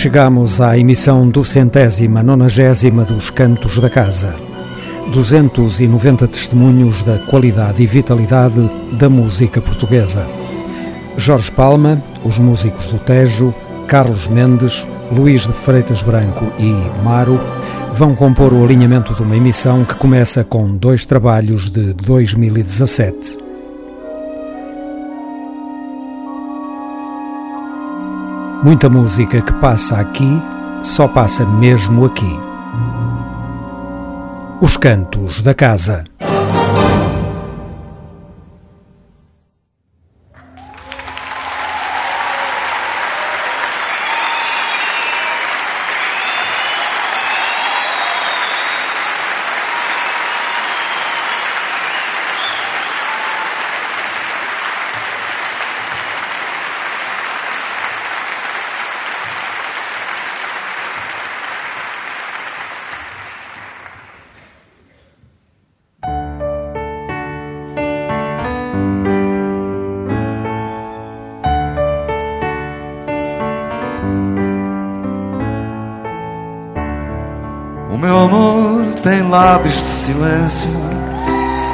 chegamos à emissão do centésima nonagésima dos Cantos da Casa. 290 testemunhos da qualidade e vitalidade da música portuguesa. Jorge Palma, os músicos do Tejo, Carlos Mendes, Luís de Freitas Branco e Maro vão compor o alinhamento de uma emissão que começa com dois trabalhos de 2017. Muita música que passa aqui só passa mesmo aqui. Os Cantos da Casa.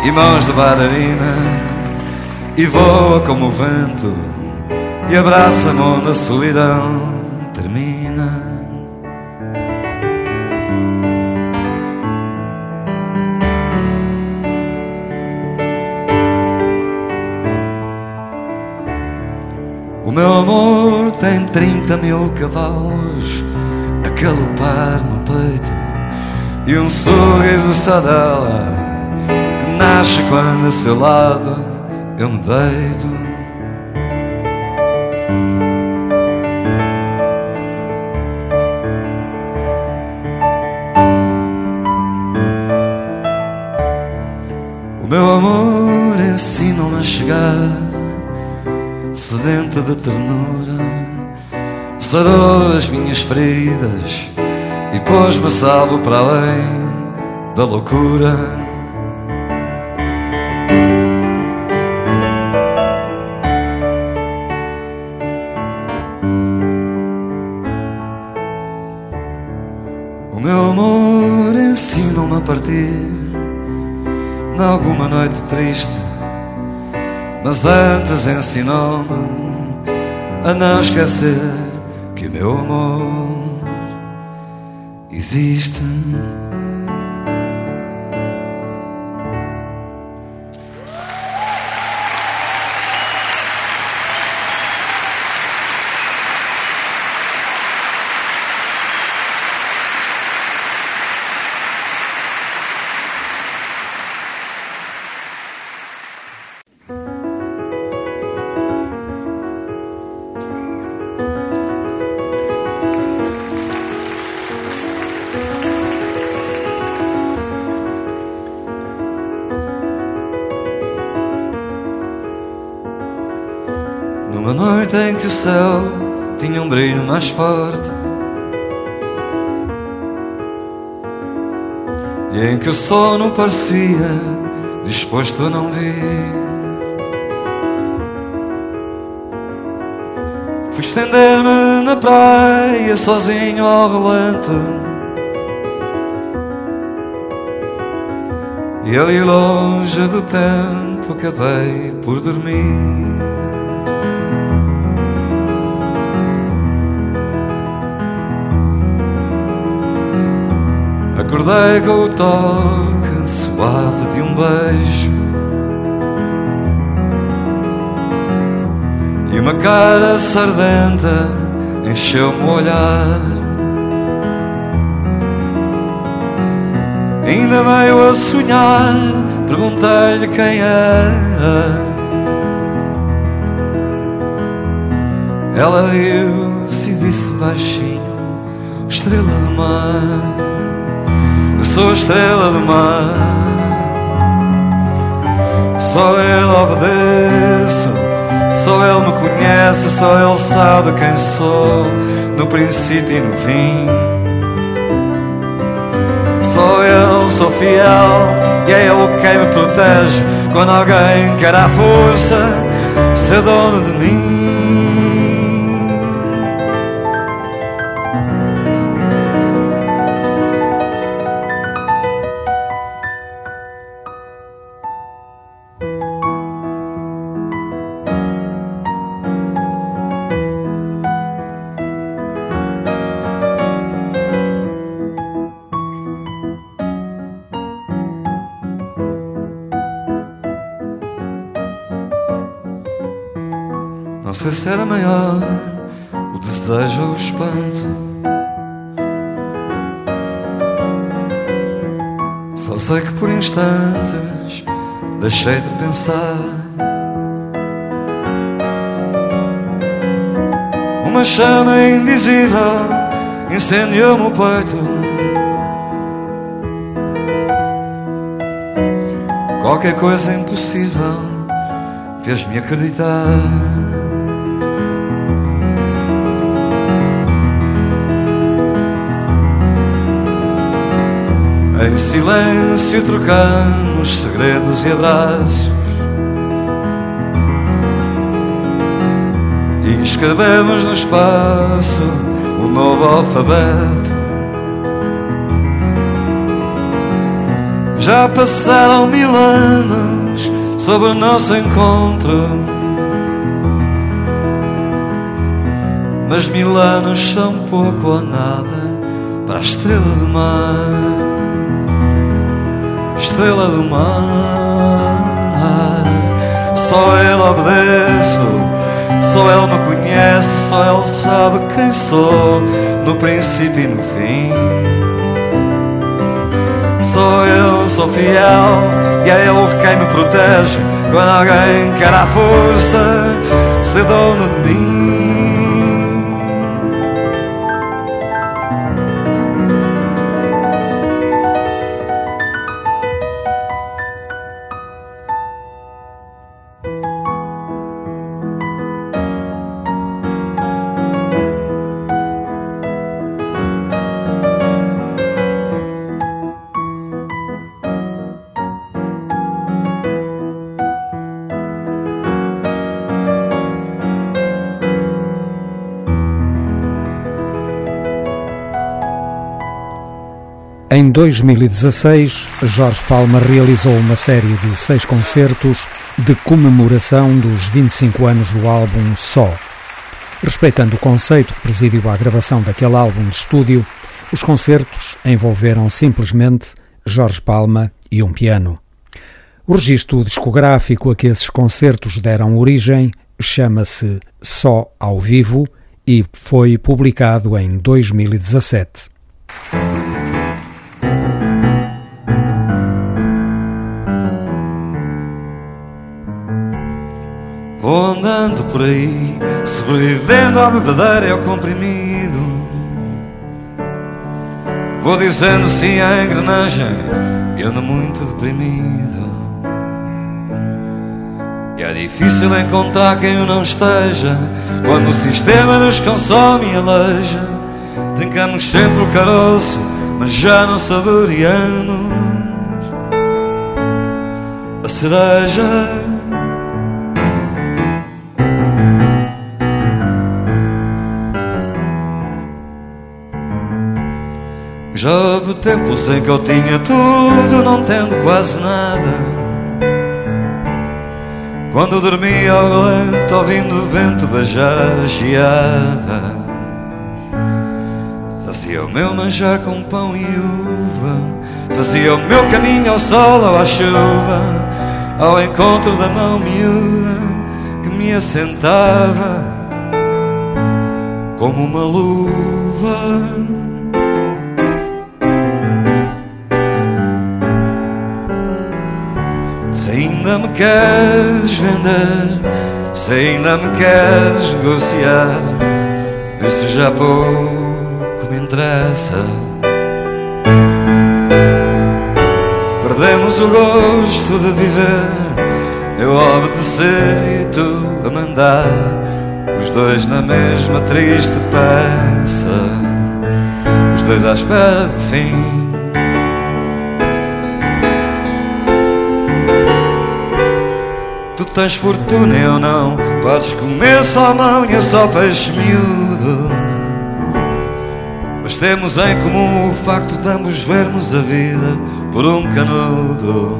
E mãos de bailarina e voa como o vento e abraça-me onde a solidão termina. O meu amor tem trinta mil cavalos a galopar no peito e um sorriso só dela nasce quando a seu lado eu me deito. O meu amor ensina-me a chegar, sedenta de ternura, sarou as minhas feridas e pôs-me salvo para além da loucura. numa noite triste, mas antes ensinou-me a não esquecer que o meu amor existe. Mais forte. E em que o sono parecia disposto a não vir. Fui estender-me na praia sozinho ao relento. E ali longe do tempo acabei por dormir. Com o toque suave de um beijo. E uma cara sardenta encheu-me o olhar. Ainda meio a sonhar, perguntei-lhe quem era. Ela riu-se e disse baixinho, estrela do mar sou estrela do mar. Só Ele obedeço, só Ele me conhece, só Ele sabe quem sou, no princípio e no fim. Só Ele sou fiel e é Ele quem me protege quando alguém quer à força ser dono de mim. Sei se era maior o desejo ou o espanto. Só sei que por instantes deixei de pensar. Uma chama invisível incendiou-me o peito. Qualquer coisa impossível fez-me acreditar. Em silêncio trocamos segredos e abraços. E escrevemos no espaço o novo alfabeto. Já passaram mil anos sobre o nosso encontro. Mas mil anos são pouco ou nada para a estrela do mar estrela do mar. Só ele obedeço, só ele me conhece, só ele sabe quem sou, no princípio e no fim. Sou eu, sou fiel, e é ele quem me protege quando alguém quer à força ser dono de mim. 2016, Jorge Palma realizou uma série de seis concertos de comemoração dos 25 anos do álbum Só. Respeitando o conceito que presidiu a gravação daquele álbum de estúdio, os concertos envolveram simplesmente Jorge Palma e um piano. O registro discográfico a que esses concertos deram origem chama-se Só ao Vivo e foi publicado em 2017. Vou andando por aí, sobrevivendo à bebedeira e ao comprimido. Vou dizendo sim à engrenagem e ando muito deprimido. E é difícil encontrar quem eu não esteja quando o sistema nos consome e aleja. Trincamos sempre o caroço, mas já não saboreamos a cereja. Já houve tempos em que eu tinha tudo, não tendo quase nada. Quando dormia ao relento, ouvindo o vento beijar a geada. Fazia o meu manjar com pão e uva, fazia o meu caminho ao sol ou à chuva, ao encontro da mão miúda que me assentava como uma luva. ainda me queres vender, se ainda me queres negociar, isso já pouco Perdemos o gosto de viver, eu a obedecer e tu a mandar, os dois na mesma triste peça, os dois à espera do fim. tens fortuna, eu não. Podes comer só mão e eu só peixe miúdo. Temos em comum o facto de ambos vermos a vida por um canudo.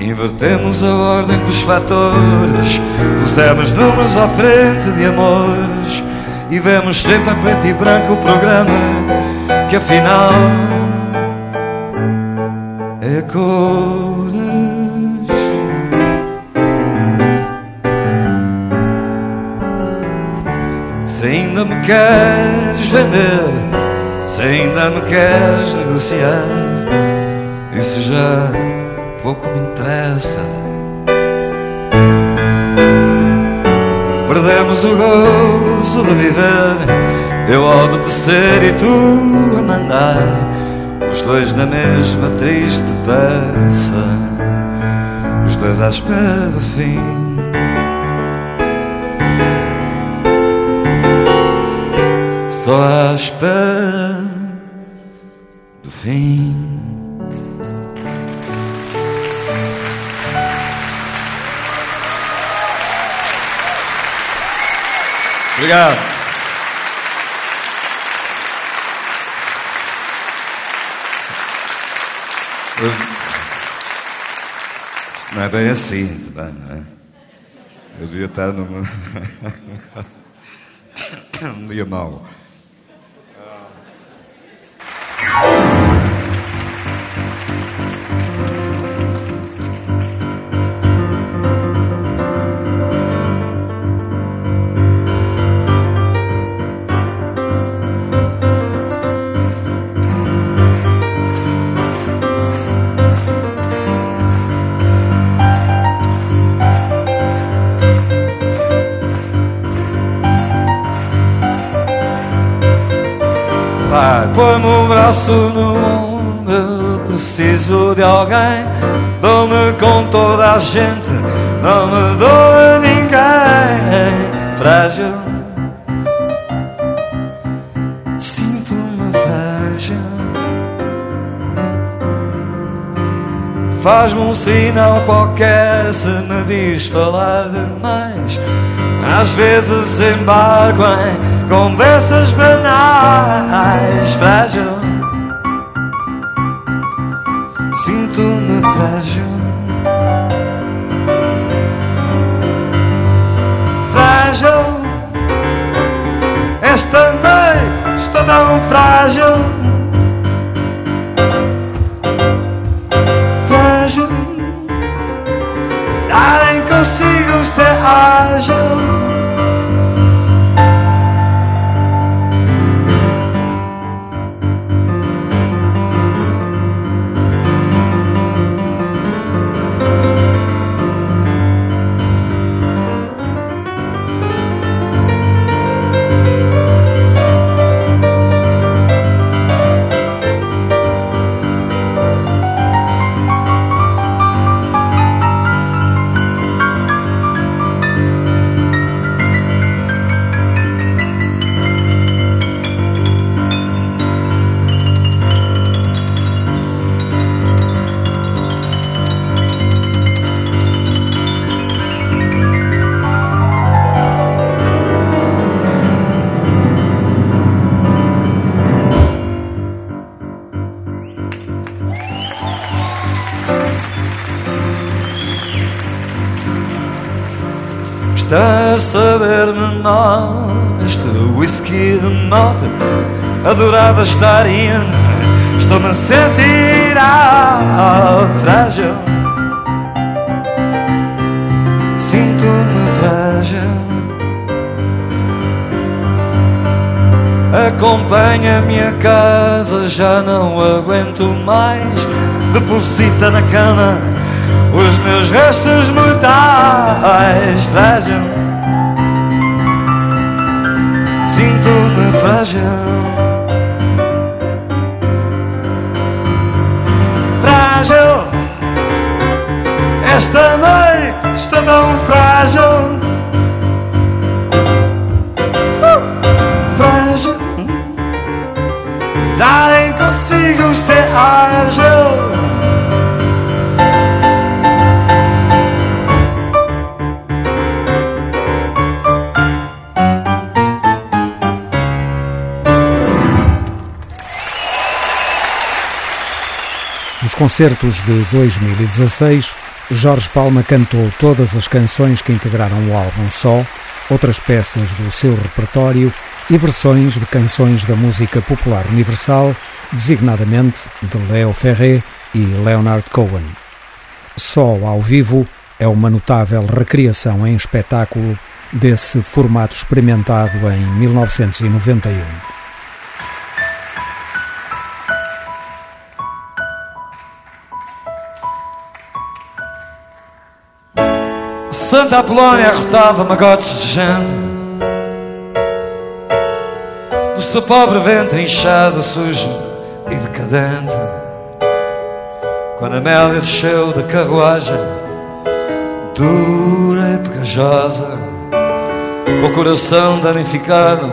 Invertemos a ordem dos fatores, pusemos números à frente de amores e vemos sempre a preto e branco o programa que afinal é cor. Queres vender, se ainda me queres negociar, isso já pouco me interessa. Perdemos o gozo de viver, eu a obedecer e tu a mandar, os dois na mesma triste peça, os dois à espera do fim. Espera do fim. Obrigado. Isto não é bem assim, também, não é? Eu devia estar numa. um dia mau. Põe-me o braço no. Eu preciso de alguém, dou-me com toda a gente, não me dou a ninguém. Frágil, sinto-me frágil. Faz-me um sinal qualquer se me vis falar demais. Às vezes embarco em conversas banais, frágil. Está a saber-me mal este whisky de malta Adorava estar in Estou-me a sentir frágil Sinto-me frágil. Acompanha-me a casa, já não aguento mais. Deposita na cama os meus restos mortais frágil. Sinto-me frágil. Frágil. Esta noite estou tão frágil. Uh, frágil. Já nem consigo ser ágil concertos de 2016, Jorge Palma cantou todas as canções que integraram o álbum Só, outras peças do seu repertório e versões de canções da música popular universal, designadamente de Leo Ferré e Leonard Cohen. Só ao vivo é uma notável recriação em espetáculo desse formato experimentado em 1991. Santa Apolónia arrotava magotes de gente. Do seu pobre ventre inchado, sujo e decadente. Quando Amélia desceu da carruagem Dura e pegajosa Com o coração danificado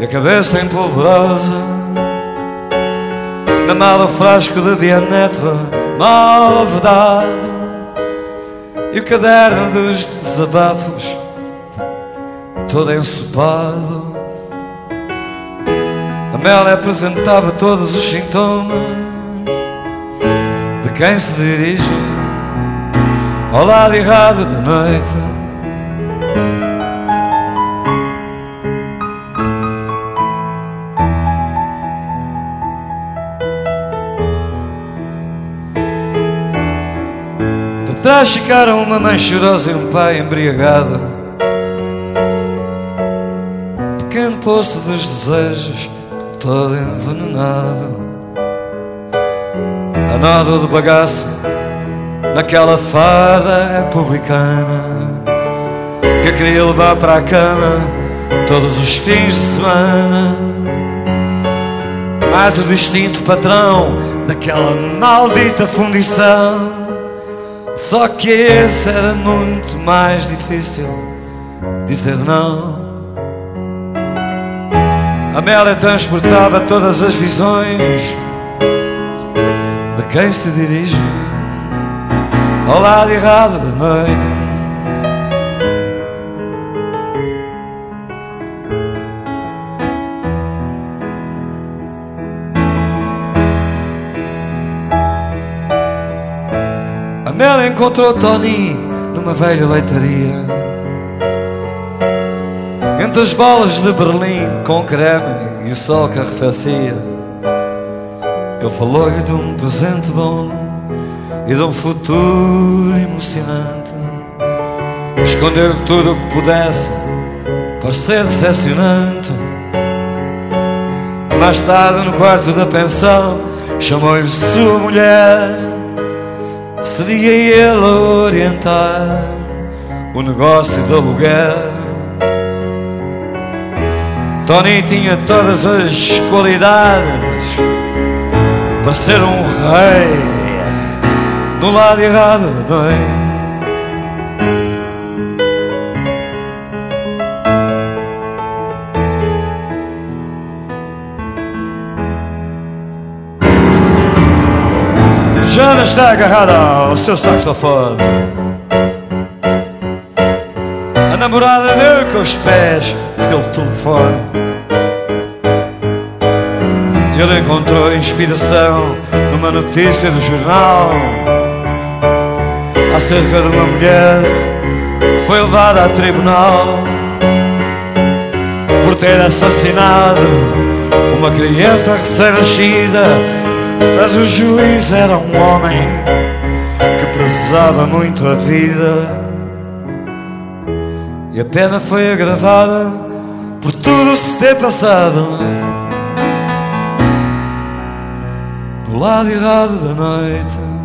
E a cabeça empolvorosa Na mala o frasco de Dianetra Mal e o caderno dos desabafos todo ensopado. A Mel apresentava todos os sintomas de quem se dirige ao lado errado da noite. Atrás ficaram uma mãe chorosa e um pai embriagado. Pequeno poço dos desejos todo envenenado. A nada do bagaço naquela farda republicana Que queria levar para a cama todos os fins de semana. Mas o distinto patrão daquela maldita fundição só que esse era muito mais difícil dizer não. Amélia transportava todas as visões de quem se dirige ao lado errado da noite. Ela encontrou Tony numa velha leitaria. Entre as bolas de Berlim com creme e o sol que arrefecia Ele falou-lhe de um presente bom e de um futuro emocionante. Escondeu tudo o que pudesse parecer decepcionante. Mais tarde no quarto da pensão Chamou-lhe sua mulher Seria ele a orientar o negócio do aluguel. Tony tinha todas as qualidades para ser um rei no lado errado da noite. Está agarrada ao seu saxofone. A namorada deu com os pés pelo telefone. Ele encontrou inspiração numa notícia do jornal acerca de uma mulher que foi levada a tribunal por ter assassinado uma criança recém-nascida mas o juiz era um homem que prezava muito a vida. E a pena foi agravada por tudo se ter passado do lado errado da noite.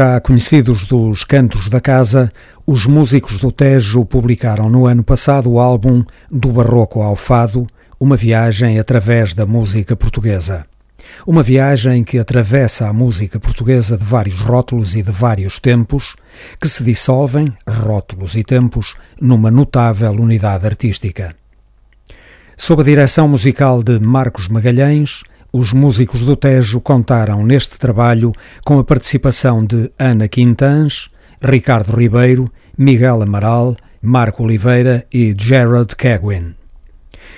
Já conhecidos dos cantos da casa, os músicos do Tejo publicaram no ano passado o álbum Do Barroco ao Fado, uma viagem através da música portuguesa. Uma viagem que atravessa a música portuguesa de vários rótulos e de vários tempos, que se dissolvem, rótulos e tempos, numa notável unidade artística. Sob a direção musical de Marcos Magalhães, os músicos do Tejo contaram neste trabalho com a participação de Ana Quintans, Ricardo Ribeiro, Miguel Amaral, Marco Oliveira e Gerard Keguin.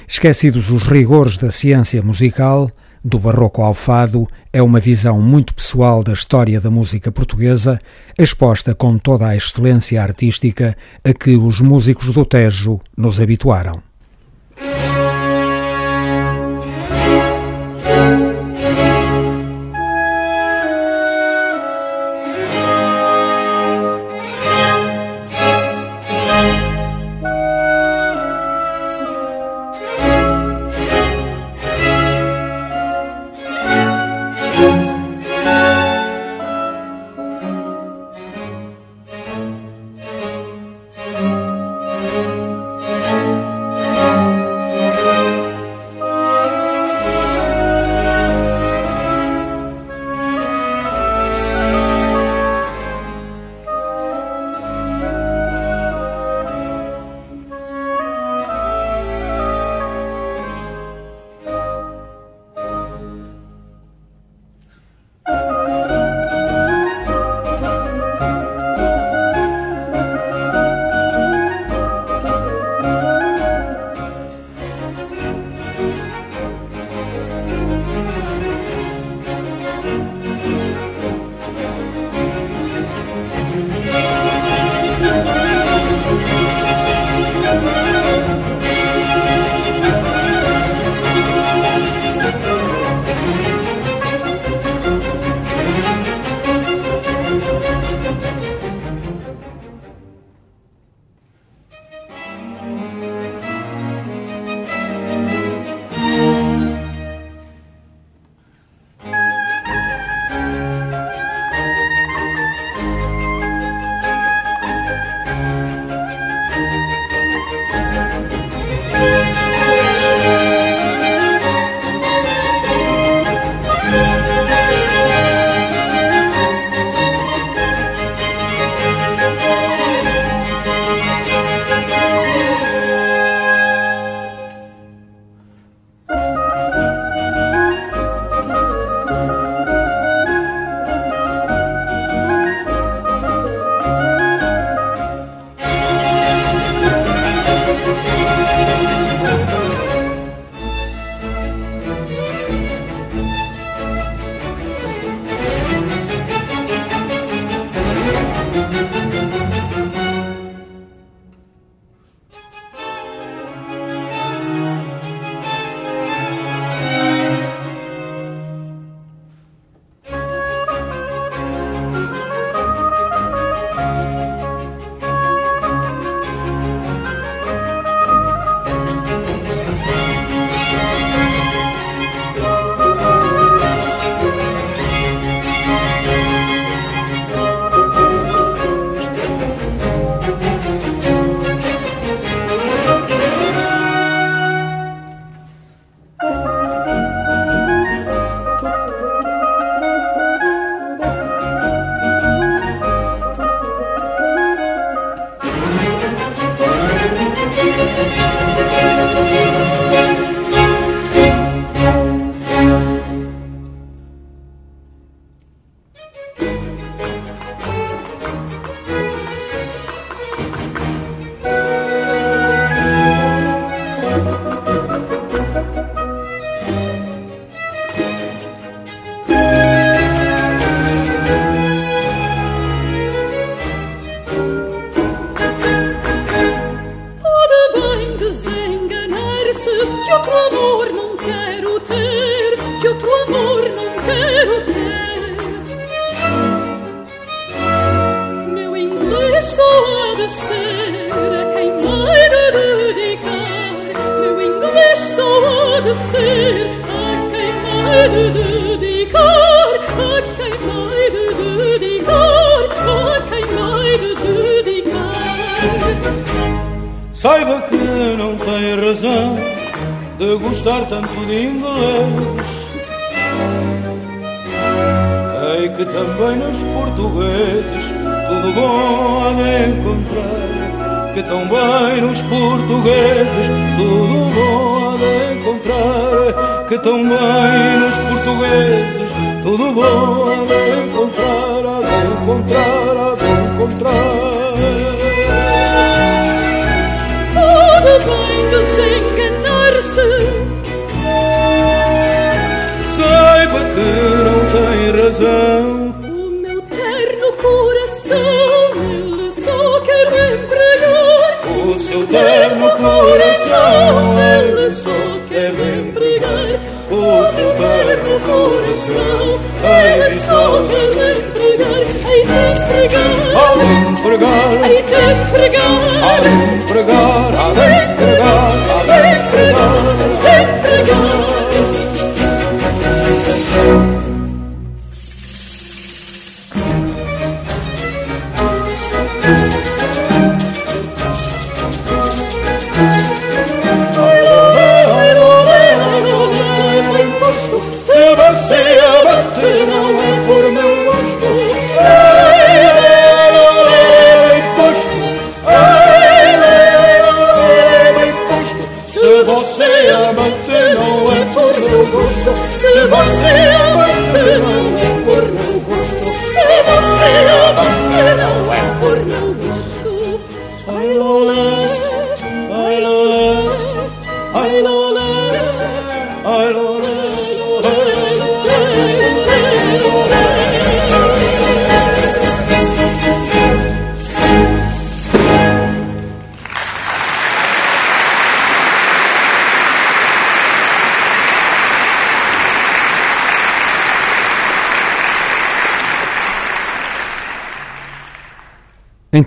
Esquecidos os rigores da ciência musical, do barroco ao fado, é uma visão muito pessoal da história da música portuguesa, exposta com toda a excelência artística a que os músicos do Tejo nos habituaram.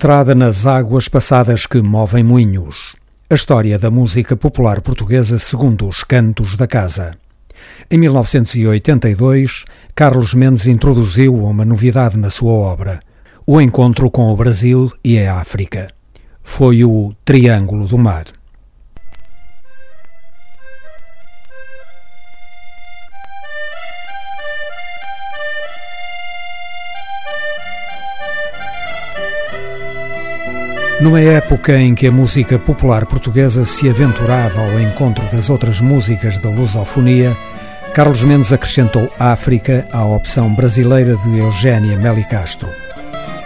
Entrada nas águas passadas que movem moinhos. A história da música popular portuguesa segundo os cantos da casa. Em 1982, Carlos Mendes introduziu uma novidade na sua obra: o encontro com o Brasil e a África. Foi o Triângulo do Mar. Numa época em que a música popular portuguesa se aventurava ao encontro das outras músicas da lusofonia, Carlos Mendes acrescentou África à opção brasileira de Eugénia Meli Castro.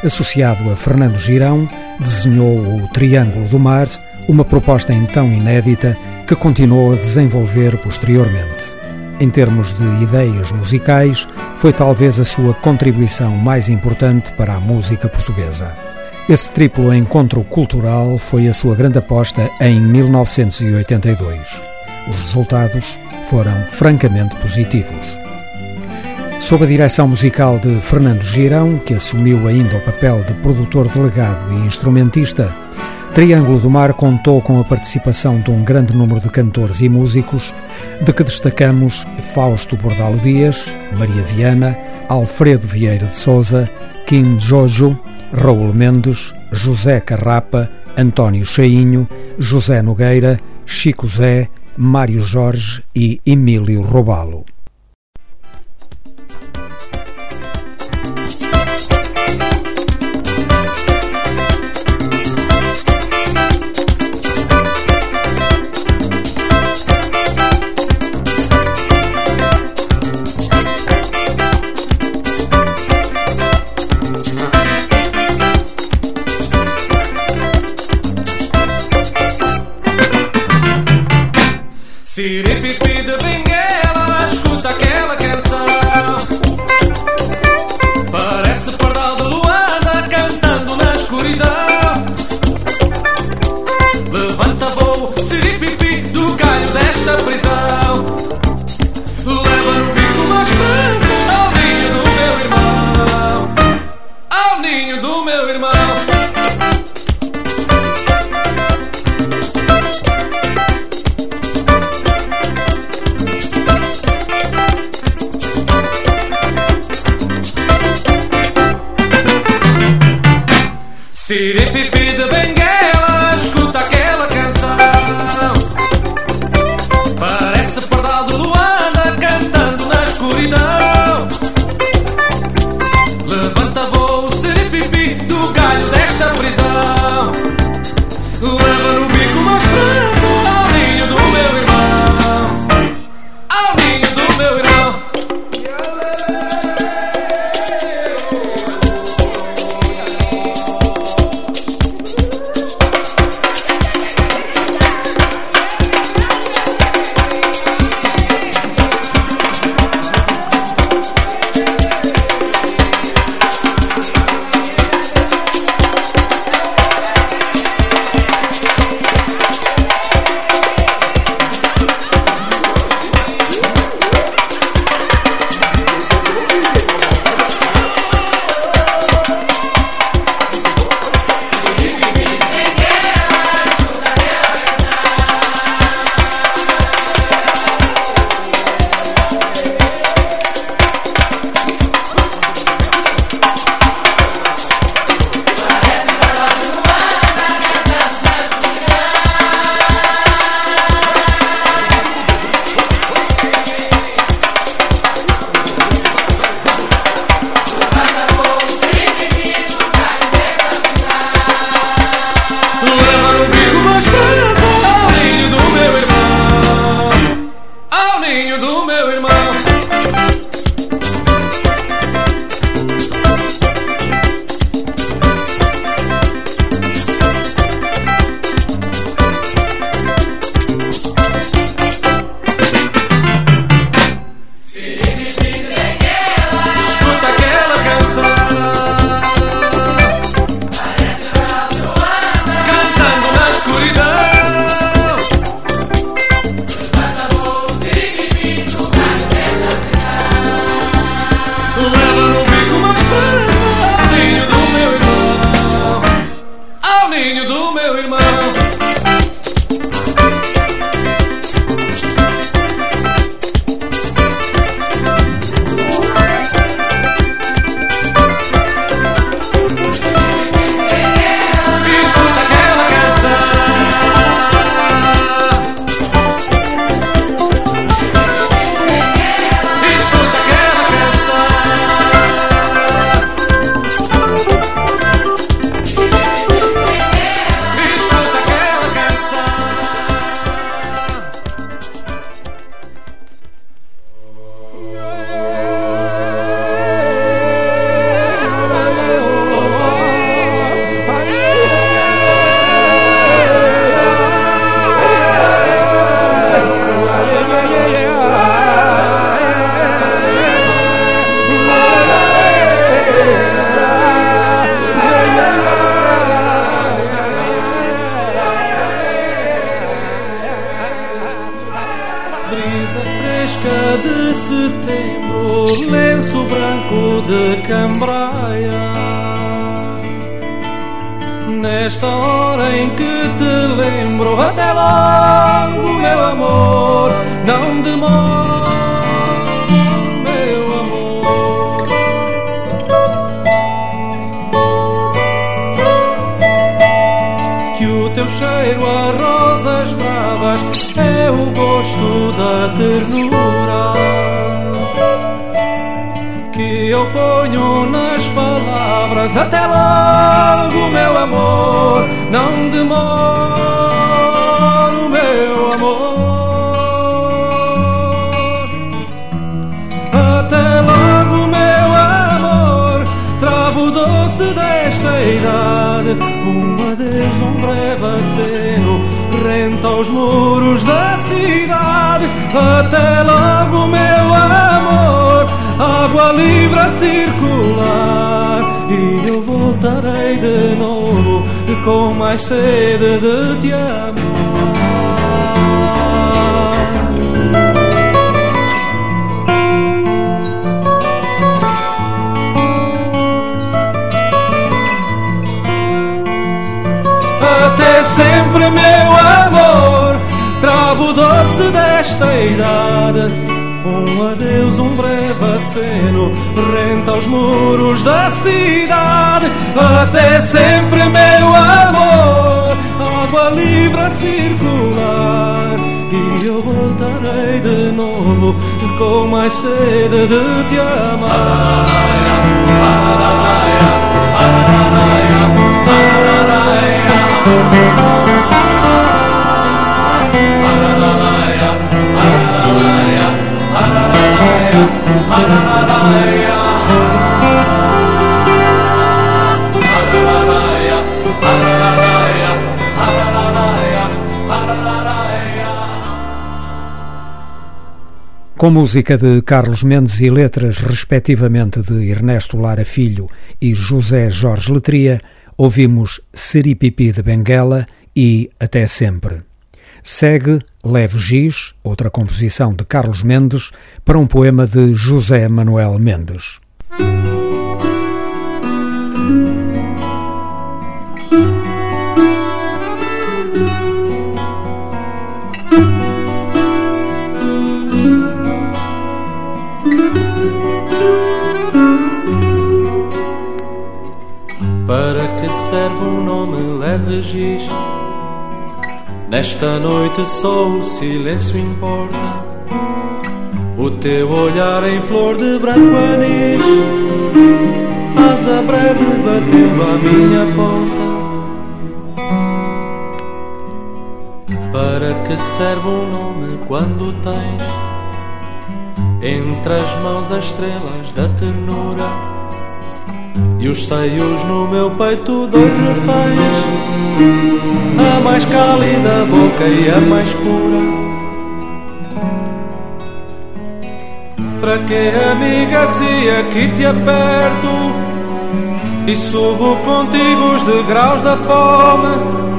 Associado a Fernando Girão, desenhou o Triângulo do Mar, uma proposta então inédita que continuou a desenvolver posteriormente. Em termos de ideias musicais, foi talvez a sua contribuição mais importante para a música portuguesa. Esse triplo encontro cultural foi a sua grande aposta em 1982. Os resultados foram francamente positivos. Sob a direção musical de Fernando Girão, que assumiu ainda o papel de produtor delegado e instrumentista, Triângulo do Mar contou com a participação de um grande número de cantores e músicos, de que destacamos Fausto Bordalo Dias, Maria Viana, Alfredo Vieira de Souza, Kim Jojo, Raul Mendes, José Carrapa, António Cheinho, José Nogueira, Chico Zé, Mário Jorge e Emílio Robalo. city. Água livre a circular. E eu voltarei de novo com mais sede de te Com música de Carlos Mendes e letras, respectivamente, de Ernesto Lara Filho e José Jorge Letria, ouvimos Seripipi de Benguela e Até Sempre. Segue Leve Giz, outra composição de Carlos Mendes, para um poema de José Manuel Mendes. Para que serve um nome leve giz? Nesta noite só o silêncio importa. O teu olhar em flor de branco anis, asa breve batendo à minha porta. Para que serve um nome quando tens entre as mãos as estrelas da ternura? E os seios no meu peito dois reféns. A mais cálida boca e a mais pura. Para que amiga se aqui te aperto E subo contigo os degraus da fome?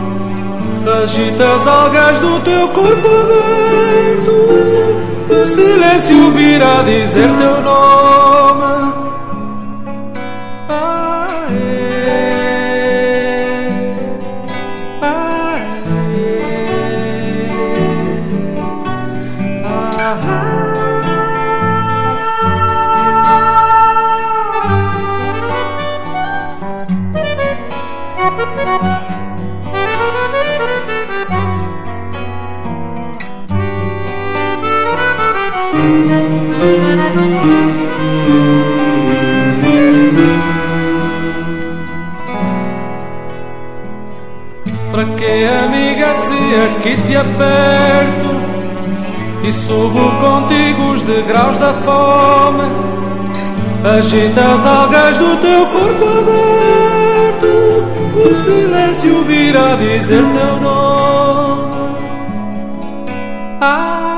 Agita as algas do teu corpo aberto O silêncio virá dizer teu nome aqui te aperto e subo contigo os degraus da fome. Agita as algas do teu corpo aberto, o silêncio virá dizer teu nome. Ai,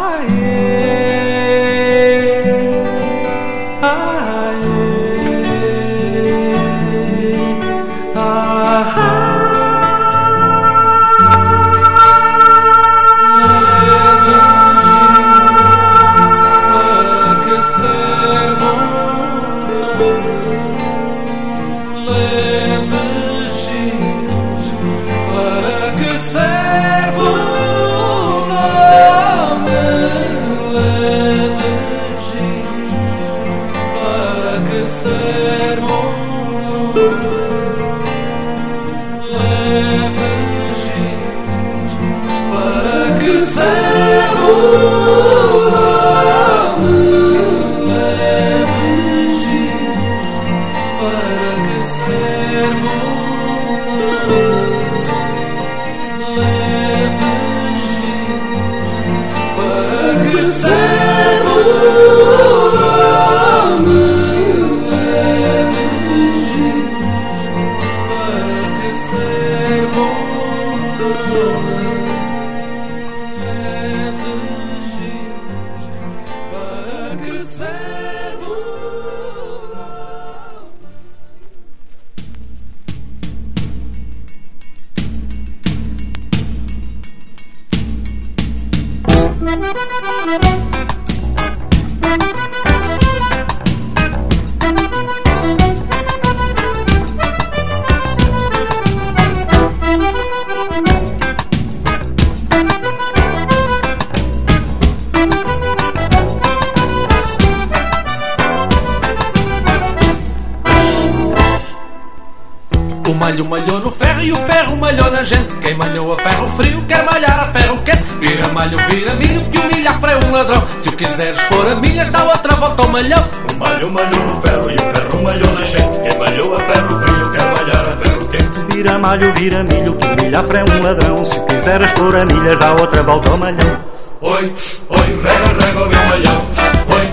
milhas, dá outra volta ao malhão. Oi, oi, rega, rega o meu malhão. Oi,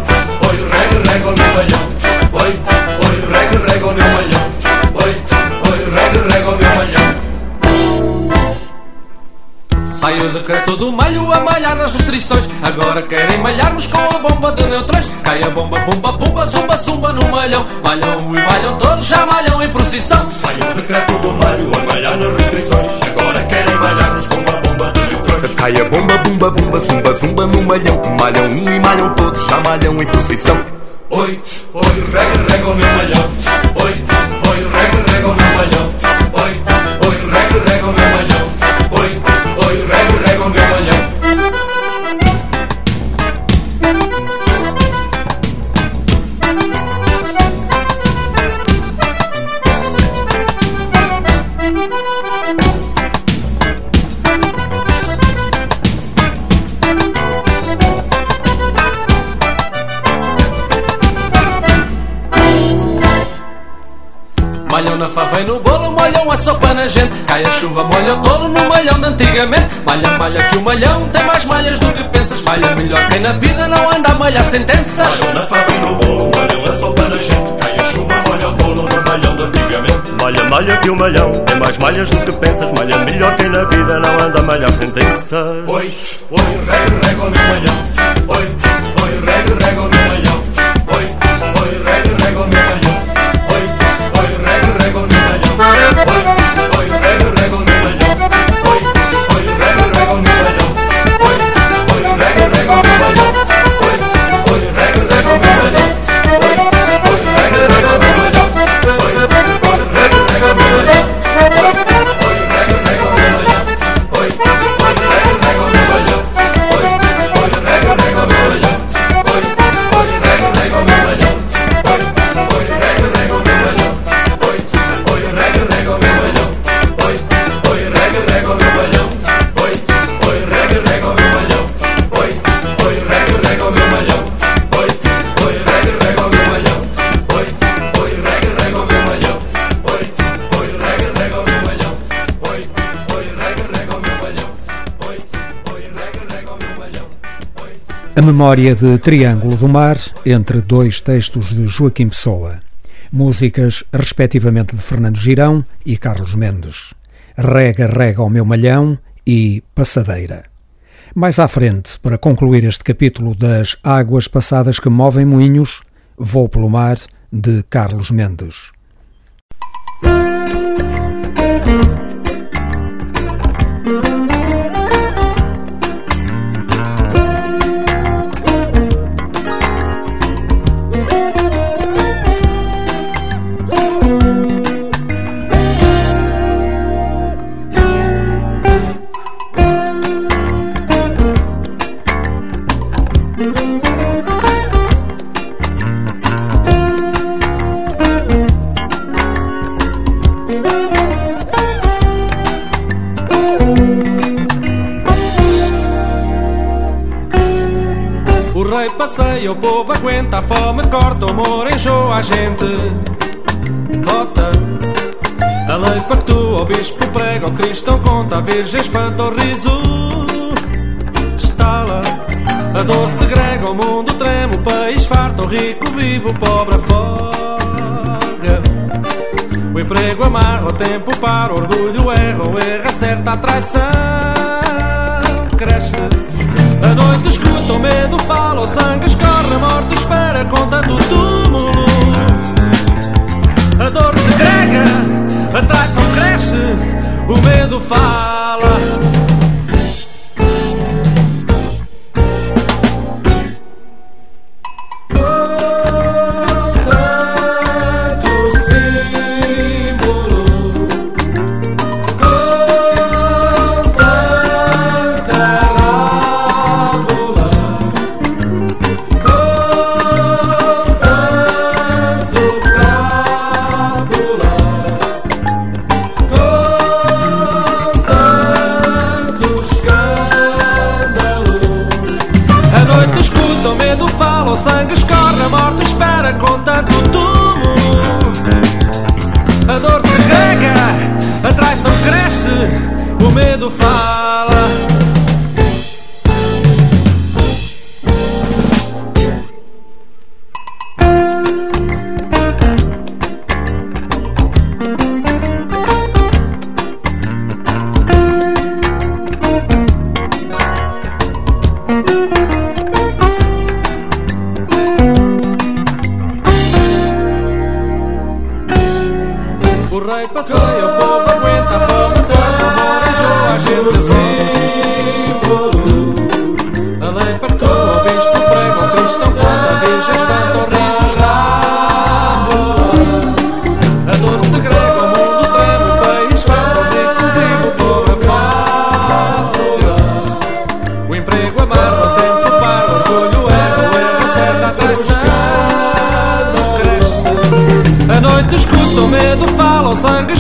oi, rega, rega o meu malhão. Oi, oi, rega, rega o meu malhão. Oi, oi, rega, rega o meu malhão. Sai o decreto do malho a malhar nas restrições. Agora querem malhar-nos com a bomba de neutrões. Cai a bomba, pumba, pumba, zumba, zumba no malhão. Malham e malham todos, já malham em procissão. Sai o decreto do malho a malhar nas restrições. Neutrões. Cai a bomba, bumba, bumba, zumba, zumba no malhão. Malham um e malham todos, malham em posição. Oi, oi, rega, rega o meu malhão. Oi, E no bolo, molham a sopa na gente. Cai a chuva, molha o tolo no malhão de antigamente. Malha, malha que o malhão tem mais malhas do que pensas. Malha melhor quem na vida não anda a malhar sentenças. Malham na fava e no bolo, malham a sopa na gente. Cai a chuva, molha o bolo no malhão de antigamente. Malha, malha que o malhão tem mais malhas do que pensas. Malha melhor que na vida não anda a malhar sentenças. Oi, oi, rega, rega o meu malhão. Oi, oi, rega, rega o A memória de Triângulo do Mar entre dois textos de Joaquim Pessoa. Músicas, respectivamente, de Fernando Girão e Carlos Mendes. Rega, rega ao meu malhão e Passadeira. Mais à frente, para concluir este capítulo das águas passadas que movem moinhos, Vou pelo mar, de Carlos Mendes. A gente. Vota. A lei pactua, o bispo prega, o cristão conta, a virgem espanta o riso. Estala. A dor segrega, o mundo treme, o país farta, o rico vive, o pobre afoga. O emprego amarra, o tempo para, o orgulho erra, o erro acerta, a traição cresce. A noite escuta, o medo fala, o sangue escorre, a morte espera com tanto túmulo. A dor segrega, a traição cresce, o medo fala.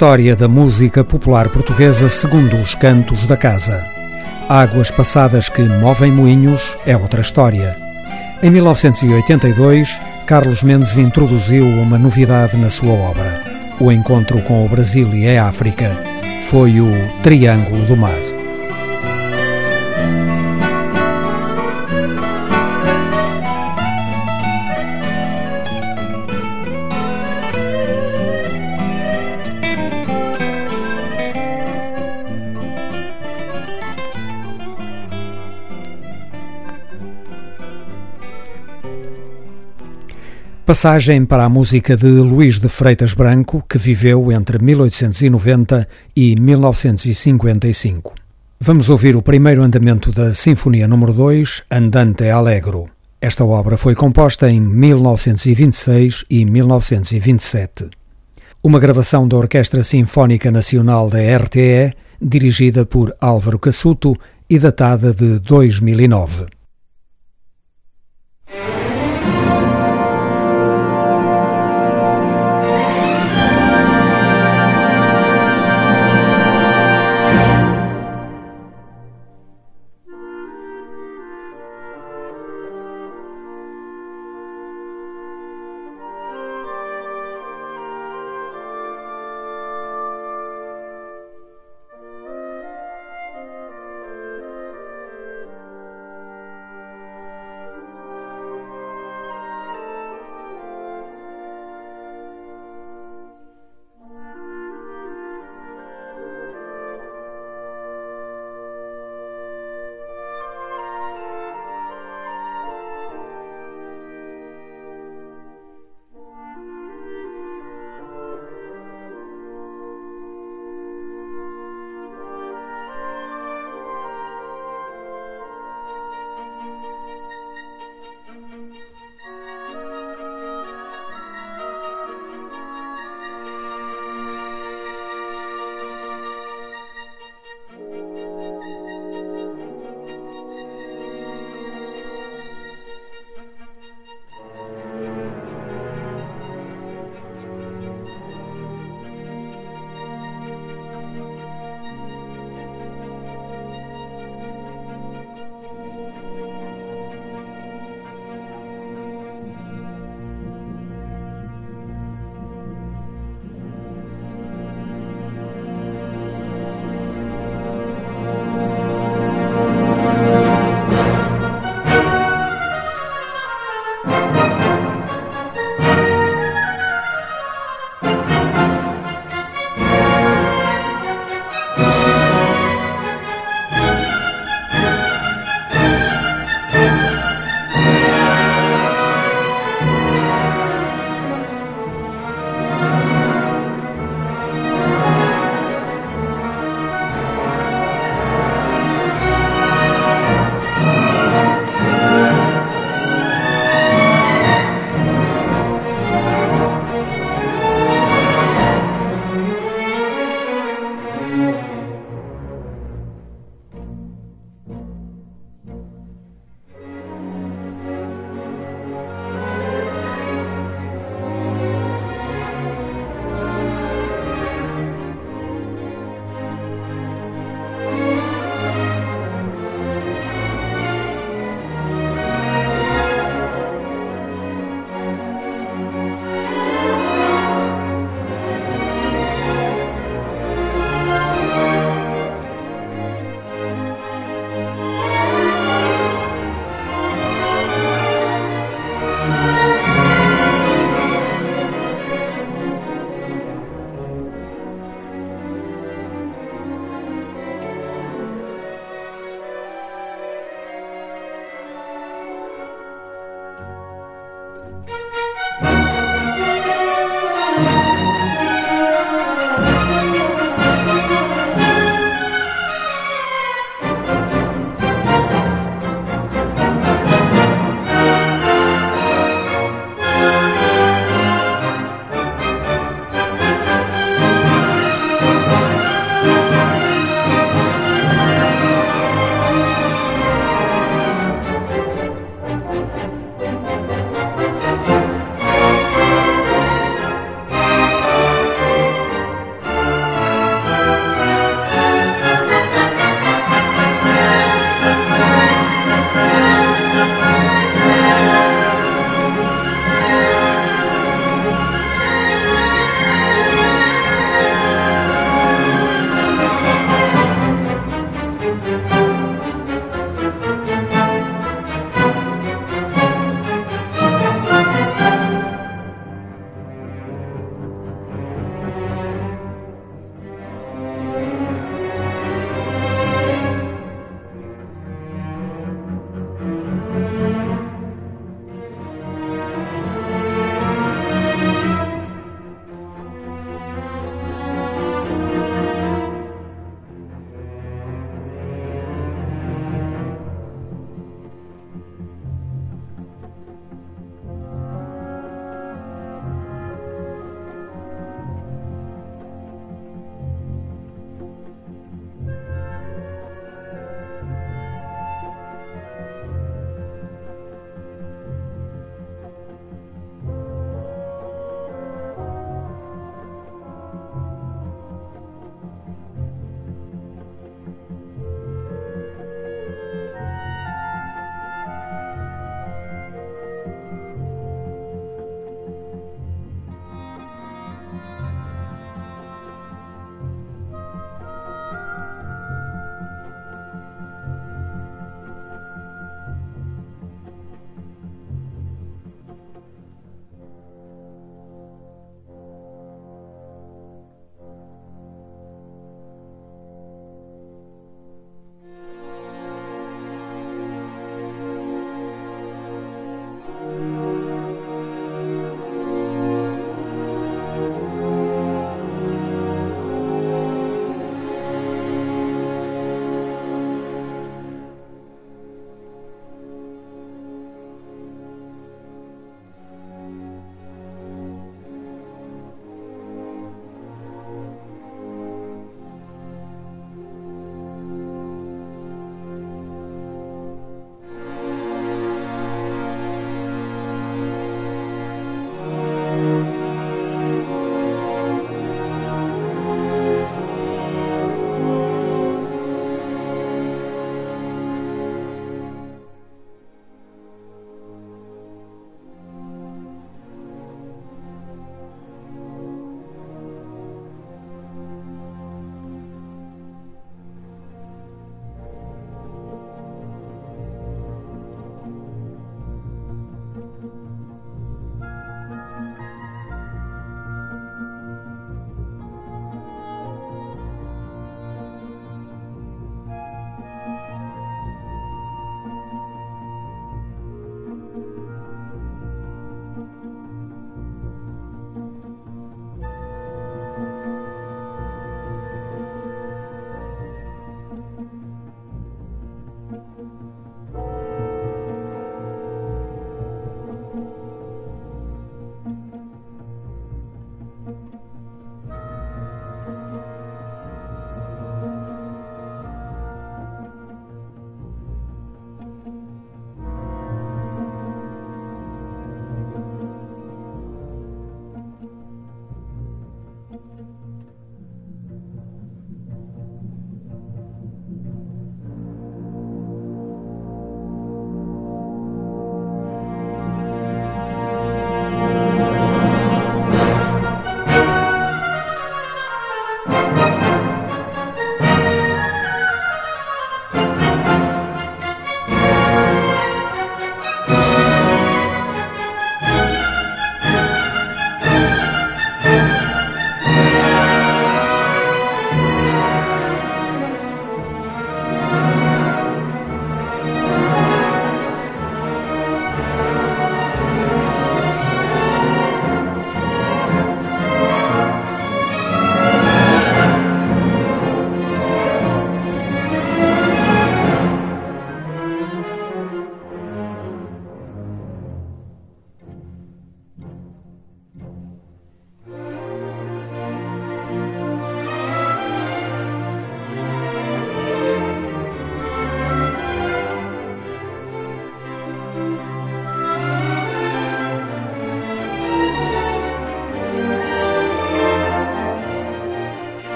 história da música popular portuguesa segundo os cantos da casa. Águas passadas que movem moinhos é outra história. Em 1982, Carlos Mendes introduziu uma novidade na sua obra. O encontro com o Brasil e a África foi o Triângulo do Mar. Passagem para a música de Luís de Freitas Branco, que viveu entre 1890 e 1955. Vamos ouvir o primeiro andamento da Sinfonia número 2, Andante Allegro. Esta obra foi composta em 1926 e 1927. Uma gravação da Orquestra Sinfónica Nacional da RTE, dirigida por Álvaro Cassuto e datada de 2009.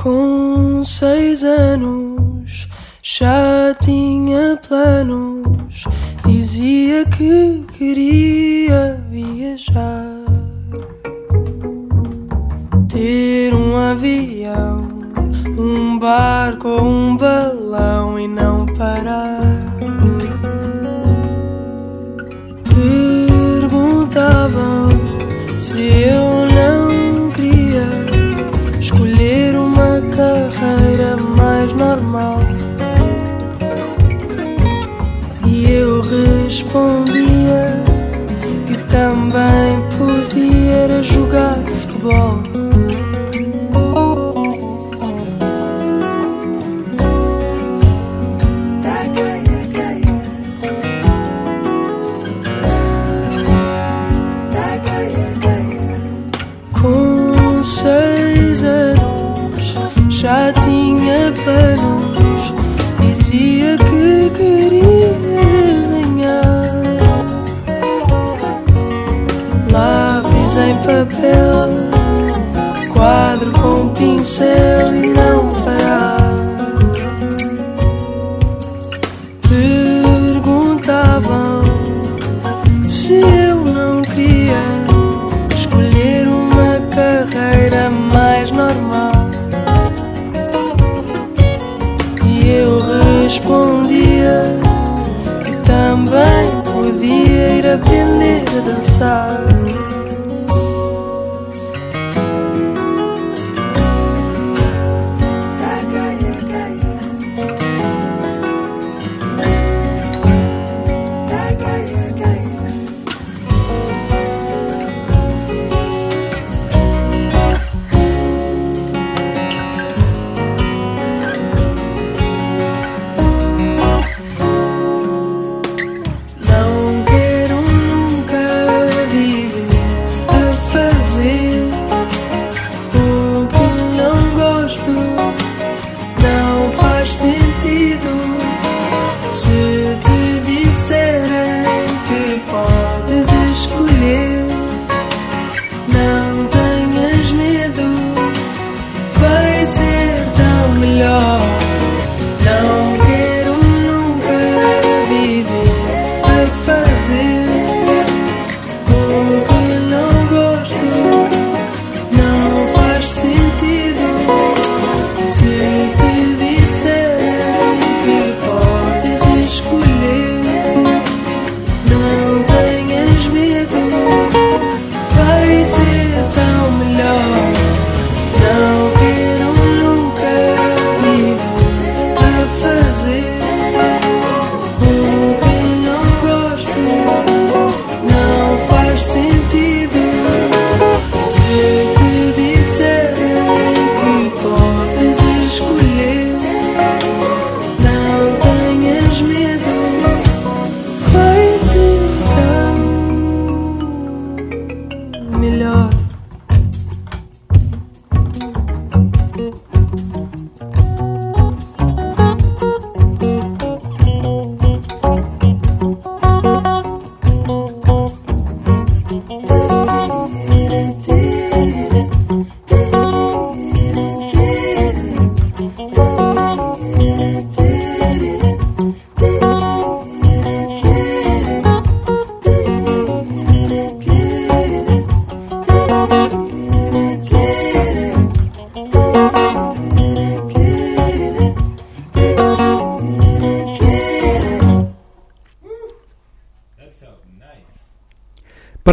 Com seis anos já tinha planos, dizia que queria viajar, ter um avião, um barco ou um balão. 白。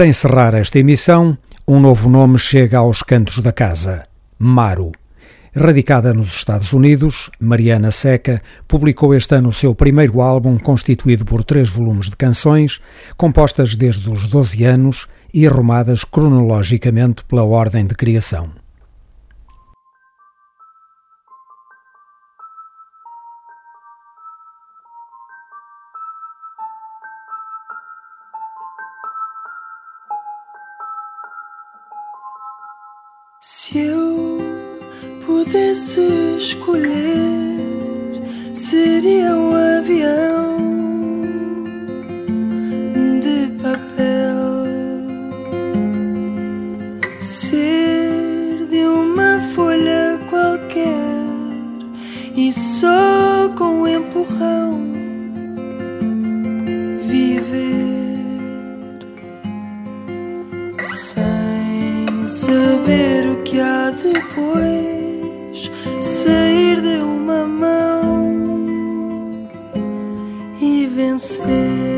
Para encerrar esta emissão, um novo nome chega aos cantos da casa: Maro. Radicada nos Estados Unidos, Mariana Seca publicou este ano o seu primeiro álbum, constituído por três volumes de canções, compostas desde os 12 anos e arrumadas cronologicamente pela ordem de criação. See you. vencer.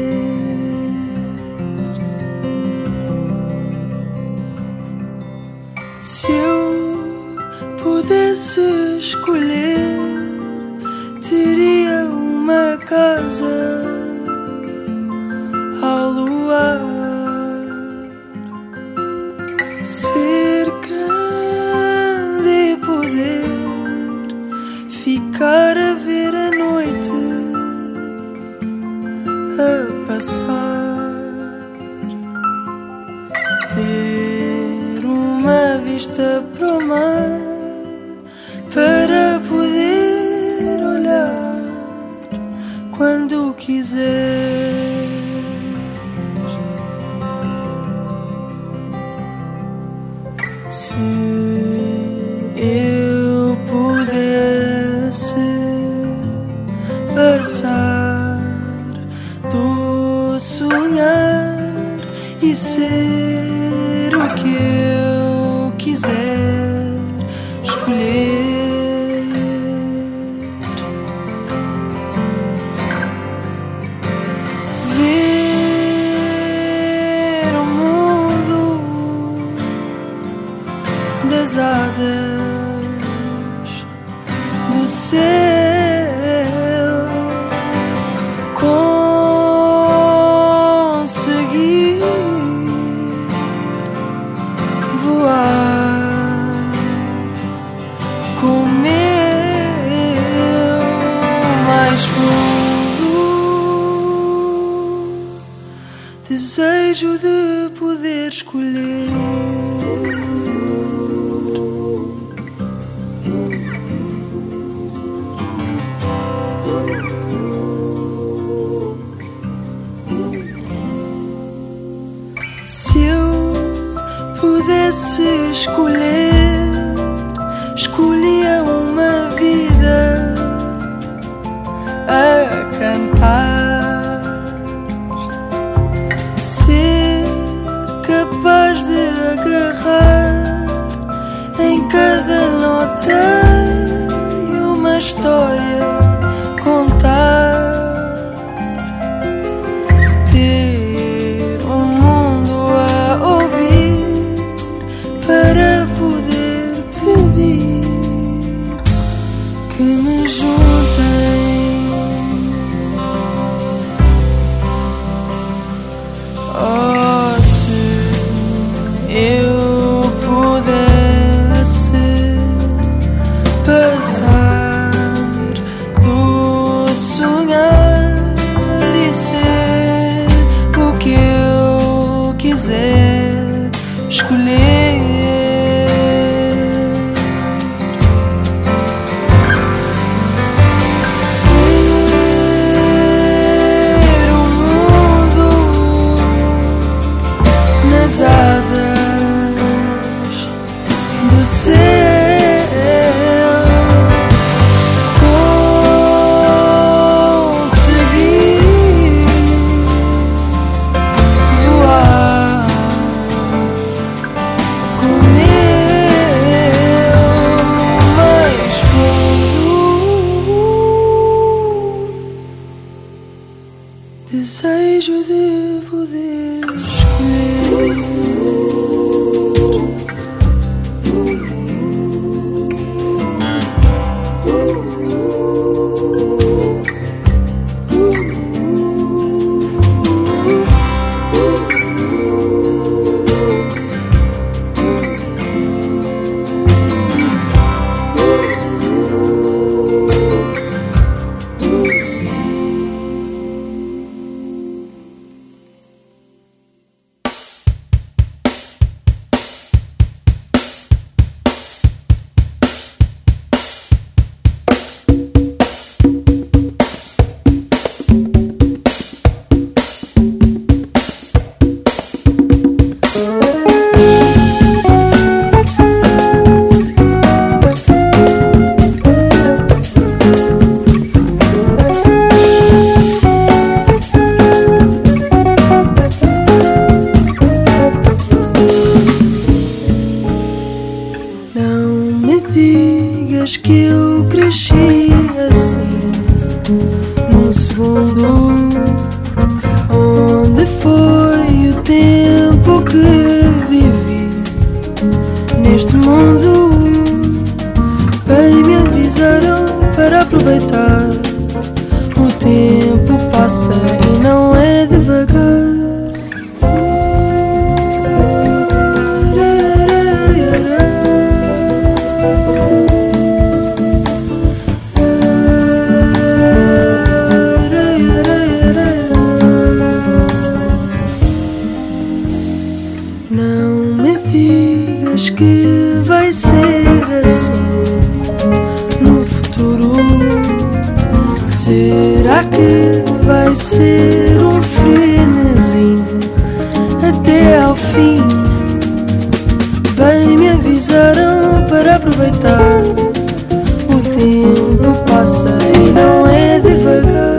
Não me digas que vai ser assim no futuro. Será que vai ser um frenesim até ao fim? Bem me avisaram para aproveitar. O tempo passa e não é devagar.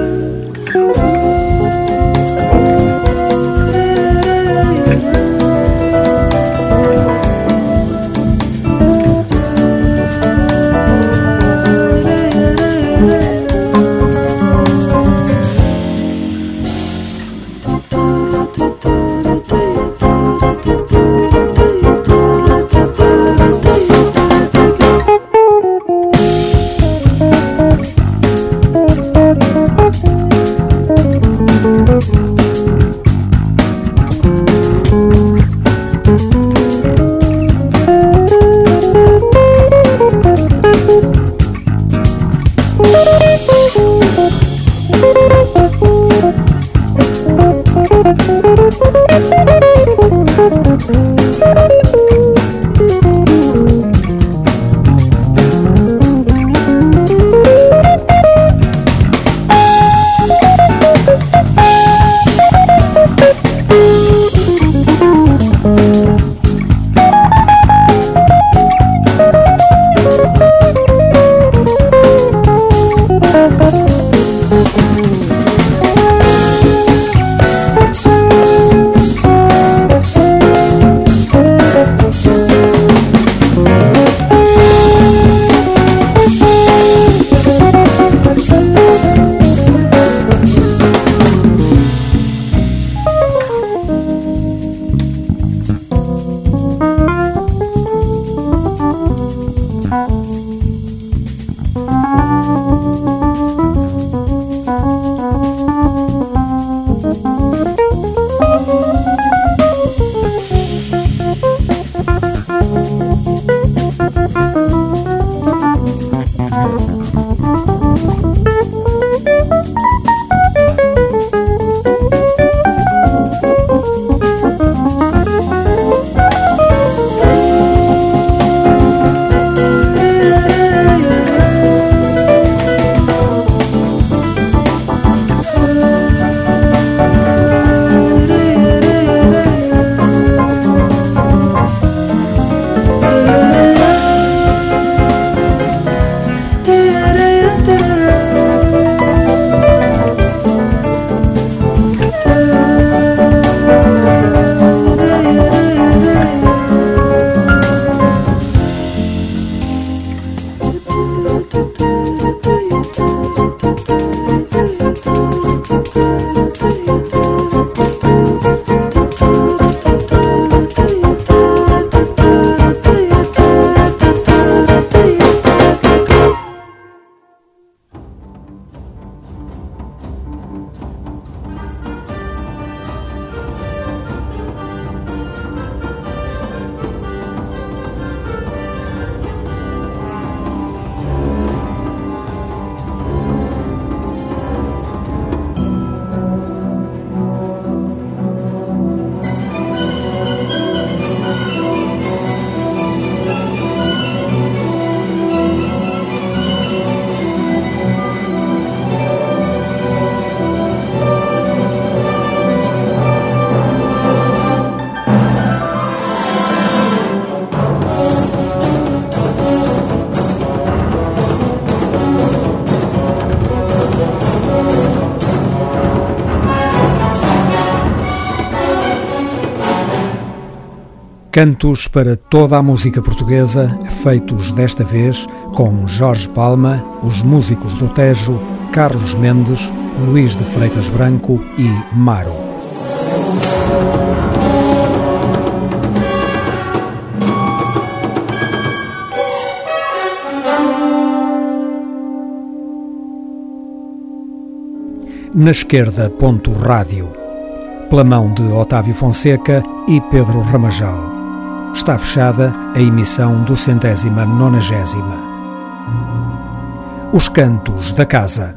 Cantos para toda a música portuguesa, feitos desta vez com Jorge Palma, os músicos do Tejo, Carlos Mendes, Luís de Freitas Branco e Maro. Na esquerda, ponto rádio. Pela mão de Otávio Fonseca e Pedro Ramajal está fechada a emissão do centésima nonagésima. Os Cantos da Casa